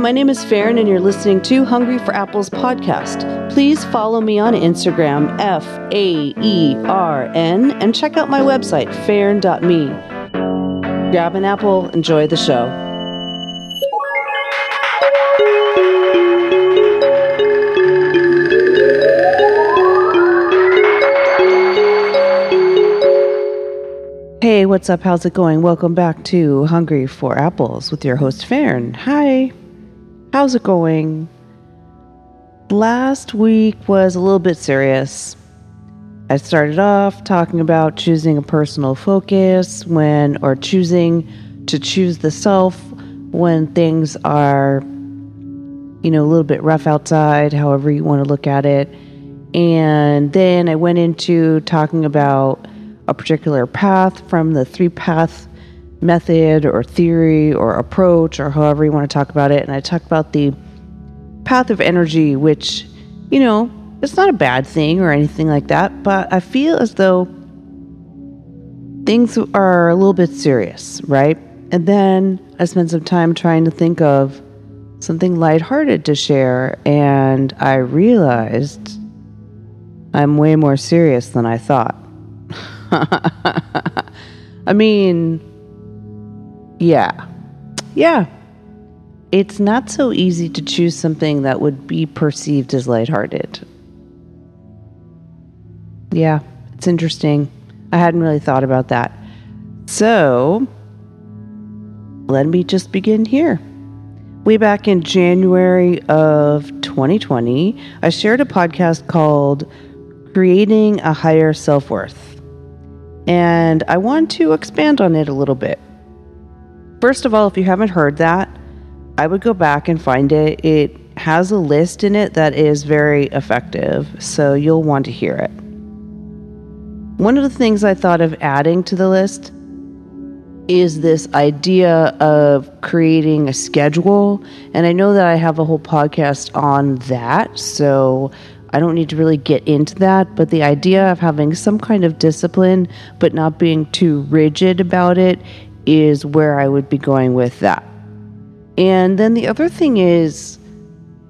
my name is Faern, and you're listening to Hungry for Apples podcast. Please follow me on Instagram, F A E R N, and check out my website, faern.me. Grab an apple, enjoy the show. Hey, what's up? How's it going? Welcome back to Hungry for Apples with your host, Faern. Hi. How's it going? Last week was a little bit serious. I started off talking about choosing a personal focus when, or choosing to choose the self when things are, you know, a little bit rough outside, however you want to look at it. And then I went into talking about a particular path from the three path method or theory or approach or however you want to talk about it. And I talk about the path of energy, which, you know, it's not a bad thing or anything like that, but I feel as though things are a little bit serious, right? And then I spent some time trying to think of something lighthearted to share, and I realized I'm way more serious than I thought. I mean, yeah. Yeah. It's not so easy to choose something that would be perceived as lighthearted. Yeah, it's interesting. I hadn't really thought about that. So, let me just begin here. Way back in January of 2020, I shared a podcast called Creating a Higher Self Worth and I want to expand on it a little bit. First of all, if you haven't heard that, I would go back and find it. It has a list in it that is very effective, so you'll want to hear it. One of the things I thought of adding to the list is this idea of creating a schedule. And I know that I have a whole podcast on that, so I don't need to really get into that, but the idea of having some kind of discipline but not being too rigid about it is where I would be going with that. And then the other thing is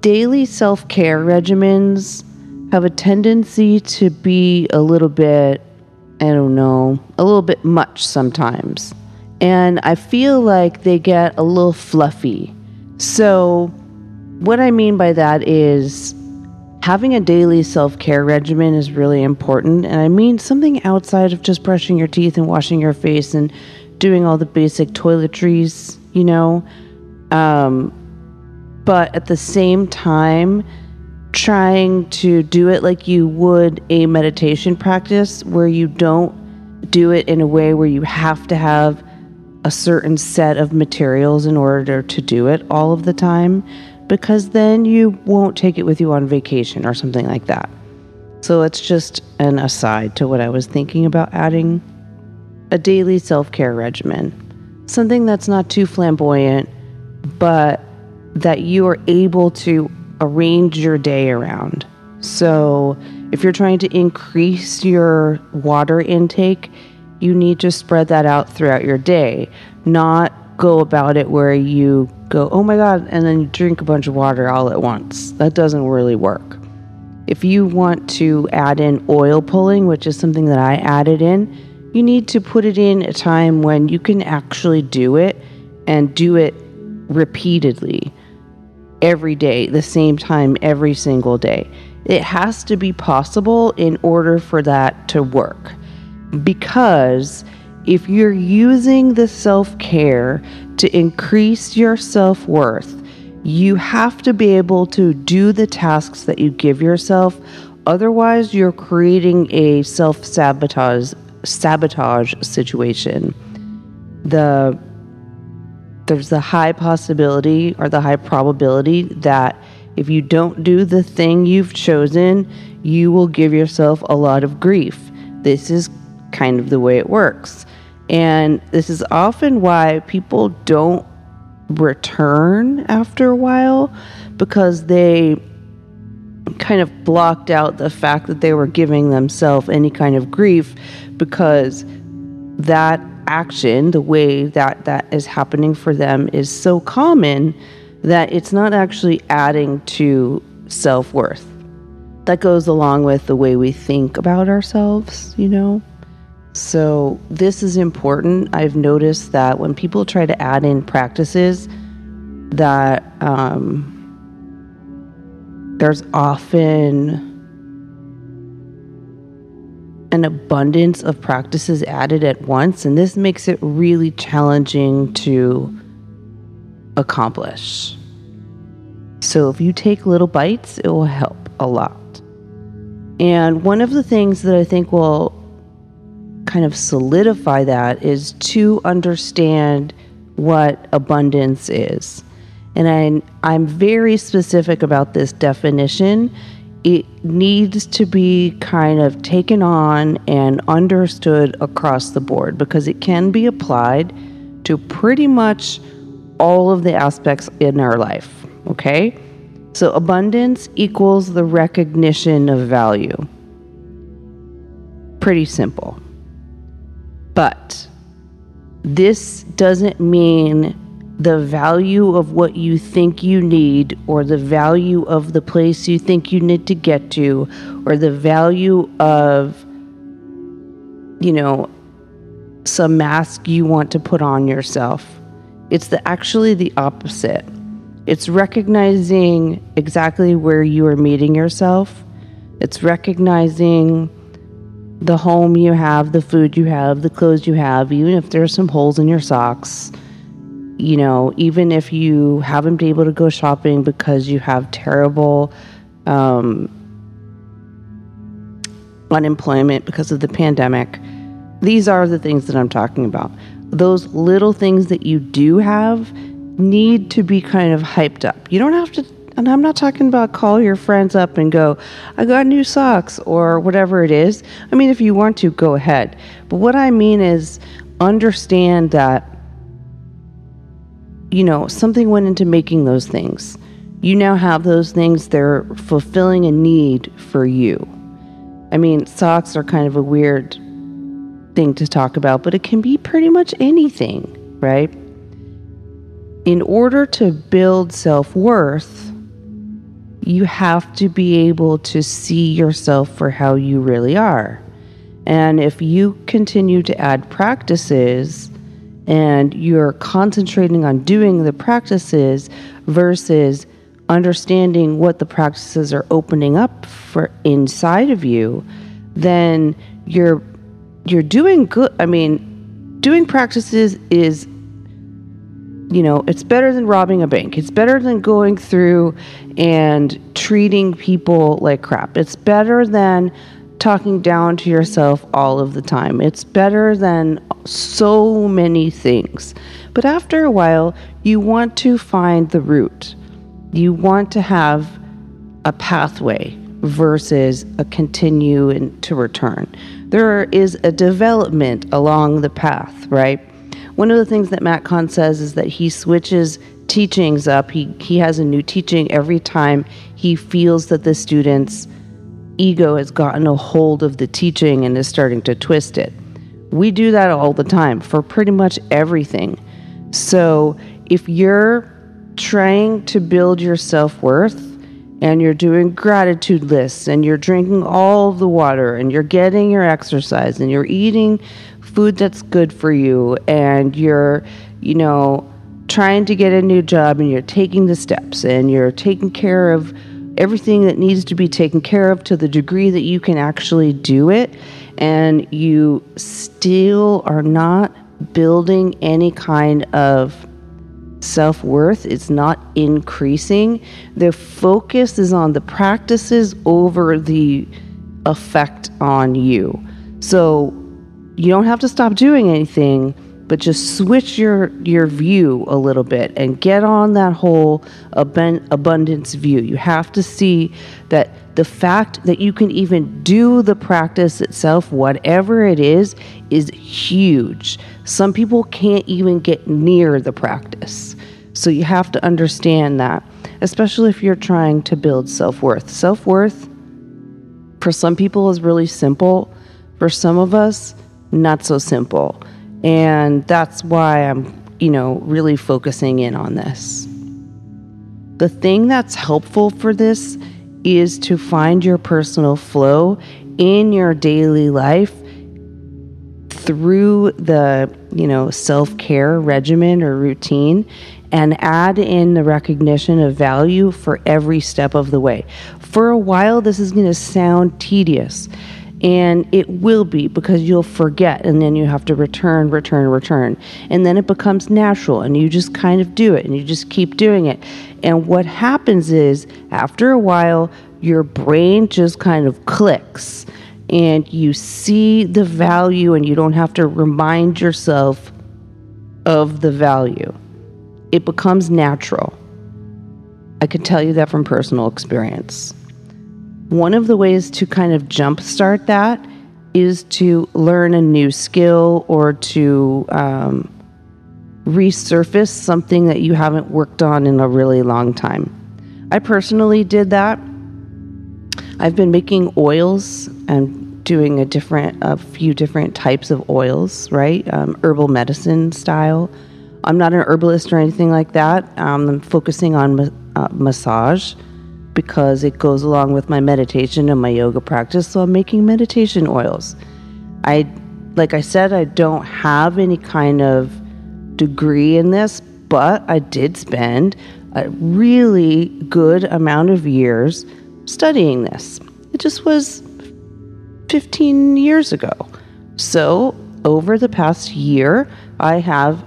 daily self care regimens have a tendency to be a little bit, I don't know, a little bit much sometimes. And I feel like they get a little fluffy. So, what I mean by that is Having a daily self care regimen is really important, and I mean something outside of just brushing your teeth and washing your face and doing all the basic toiletries, you know. Um, but at the same time, trying to do it like you would a meditation practice where you don't do it in a way where you have to have a certain set of materials in order to do it all of the time because then you won't take it with you on vacation or something like that. So it's just an aside to what I was thinking about adding a daily self care regimen. Something that's not too flamboyant, but that you are able to arrange your day around. So if you're trying to increase your water intake, you need to spread that out throughout your day, not go about it where you go, oh my God, and then you drink a bunch of water all at once. That doesn't really work. If you want to add in oil pulling, which is something that I added in, you need to put it in a time when you can actually do it and do it repeatedly every day, the same time every single day. It has to be possible in order for that to work. Because if you're using the self care to increase your self worth, you have to be able to do the tasks that you give yourself. Otherwise, you're creating a self sabotage sabotage situation. The there's the high possibility or the high probability that if you don't do the thing you've chosen, you will give yourself a lot of grief. This is kind of the way it works. And this is often why people don't return after a while because they kind of blocked out the fact that they were giving themselves any kind of grief because that action, the way that that is happening for them, is so common that it's not actually adding to self worth. That goes along with the way we think about ourselves, you know? So, this is important. I've noticed that when people try to add in practices that um, there's often an abundance of practices added at once, and this makes it really challenging to accomplish. So, if you take little bites, it will help a lot. And one of the things that I think will kind of solidify that is to understand what abundance is. And I, I'm very specific about this definition it needs to be kind of taken on and understood across the board because it can be applied to pretty much all of the aspects in our life. Okay? So, abundance equals the recognition of value. Pretty simple. But this doesn't mean the value of what you think you need, or the value of the place you think you need to get to, or the value of, you know, some mask you want to put on yourself. It's the, actually the opposite. It's recognizing exactly where you are meeting yourself. It's recognizing the home you have, the food you have, the clothes you have, even if there's some holes in your socks you know, even if you haven't been able to go shopping because you have terrible um, unemployment because of the pandemic, these are the things that I'm talking about. Those little things that you do have need to be kind of hyped up. You don't have to, and I'm not talking about call your friends up and go, I got new socks or whatever it is. I mean, if you want to, go ahead. But what I mean is understand that you know, something went into making those things. You now have those things, they're fulfilling a need for you. I mean, socks are kind of a weird thing to talk about, but it can be pretty much anything, right? In order to build self worth, you have to be able to see yourself for how you really are. And if you continue to add practices and you're concentrating on doing the practices versus understanding what the practices are opening up for inside of you, then you're you're doing good. I mean, doing practices is you know, it's better than robbing a bank. It's better than going through and treating people like crap. It's better than talking down to yourself all of the time. It's better than so many things. But after a while, you want to find the root. You want to have a pathway versus a continue and to return. There is a development along the path, right? One of the things that Matt Kahn says is that he switches teachings up. He he has a new teaching every time he feels that the students ego has gotten a hold of the teaching and is starting to twist it. We do that all the time for pretty much everything. So if you're trying to build your self worth and you're doing gratitude lists and you're drinking all the water and you're getting your exercise and you're eating food that's good for you and you're, you know, trying to get a new job and you're taking the steps and you're taking care of everything that needs to be taken care of to the degree that you can actually do it, and you still are not building any kind of self worth, it's not increasing. The focus is on the practices over the effect on you. So you don't have to stop doing anything but just switch your your view a little bit and get on that whole abundance view. You have to see that the fact that you can even do the practice itself, whatever it is, is huge. Some people can't even get near the practice. So you have to understand that, especially if you're trying to build self worth. Self worth, for some people, is really simple. For some of us, not so simple. And that's why I'm, you know, really focusing in on this. The thing that's helpful for this is to find your personal flow in your daily life through the, you know, self-care regimen or routine and add in the recognition of value for every step of the way. For a while this is going to sound tedious and it will be because you'll forget and then you have to return return return and then it becomes natural and you just kind of do it and you just keep doing it and what happens is after a while your brain just kind of clicks and you see the value and you don't have to remind yourself of the value. It becomes natural. I can tell you that from personal experience. One of the ways to kind of jumpstart that is to learn a new skill or to um, resurface something that you haven't worked on in a really long time. I personally did that I've been making oils and doing a different, a few different types of oils, right? Um, herbal medicine style. I'm not an herbalist or anything like that. Um, I'm focusing on ma- uh, massage because it goes along with my meditation and my yoga practice. So I'm making meditation oils. I, like I said, I don't have any kind of degree in this, but I did spend a really good amount of years studying this. It just was 15 years ago. So, over the past year, I have,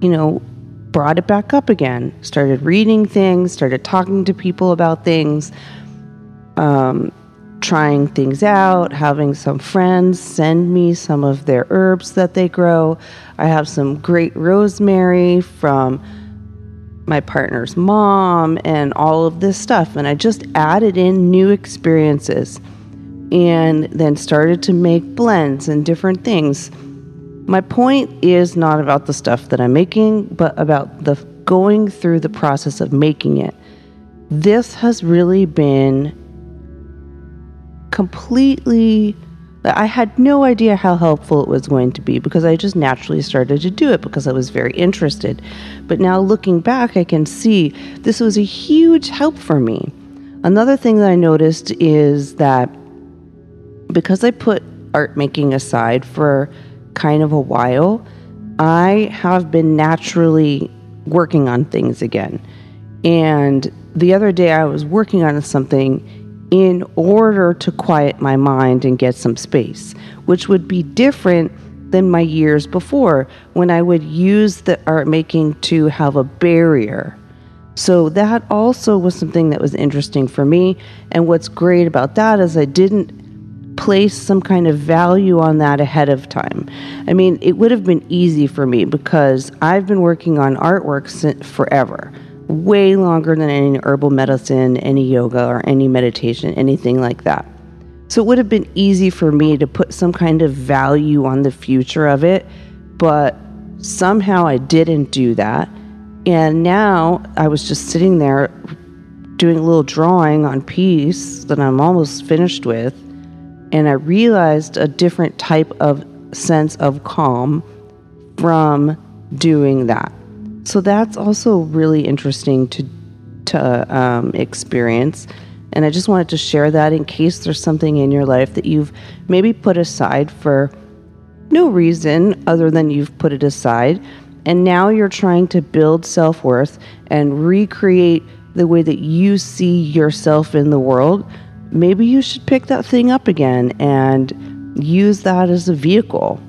you know, brought it back up again, started reading things, started talking to people about things, um, trying things out, having some friends send me some of their herbs that they grow. I have some great rosemary from my partner's mom and all of this stuff. And I just added in new experiences and then started to make blends and different things. My point is not about the stuff that I'm making, but about the going through the process of making it. This has really been completely I had no idea how helpful it was going to be because I just naturally started to do it because I was very interested. But now looking back, I can see this was a huge help for me. Another thing that I noticed is that because I put art making aside for kind of a while, I have been naturally working on things again. And the other day I was working on something in order to quiet my mind and get some space, which would be different than my years before when I would use the art making to have a barrier. So that also was something that was interesting for me. And what's great about that is I didn't place some kind of value on that ahead of time. I mean, it would have been easy for me because I've been working on artwork forever way longer than any herbal medicine, any yoga, or any meditation, anything like that. So it would have been easy for me to put some kind of value on the future of it, but somehow I didn't do that. And now I was just sitting there doing a little drawing on piece that I'm almost finished with, and I realized a different type of sense of calm from doing that. So that's also really interesting to to um, experience. And I just wanted to share that in case there's something in your life that you've maybe put aside for no reason other than you've put it aside. And now you're trying to build self worth and recreate the way that you see yourself in the world. Maybe you should pick that thing up again and use that as a vehicle.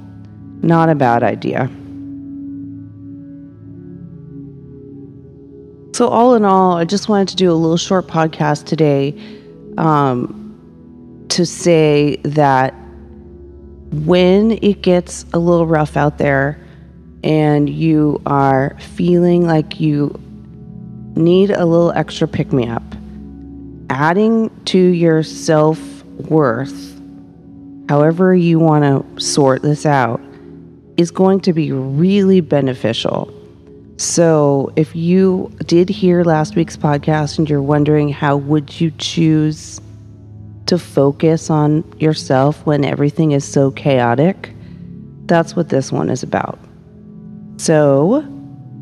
Not a bad idea. So, all in all, I just wanted to do a little short podcast today um, to say that when it gets a little rough out there and you are feeling like you need a little extra pick me up, adding to your self worth, however you want to sort this out, is going to be really beneficial so, if you did hear last week's podcast and you're wondering how would you choose to focus on yourself when everything is so chaotic, that's what this one is about. So,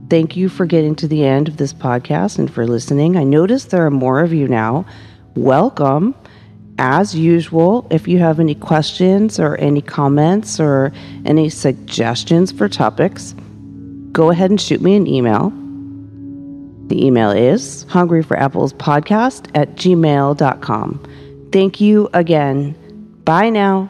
thank you for getting to the end of this podcast and for listening. I notice there are more of you now. Welcome. As usual, if you have any questions or any comments or any suggestions for topics, go ahead and shoot me an email. The email is hungryforapplespodcast at gmail.com. Thank you again. Bye now.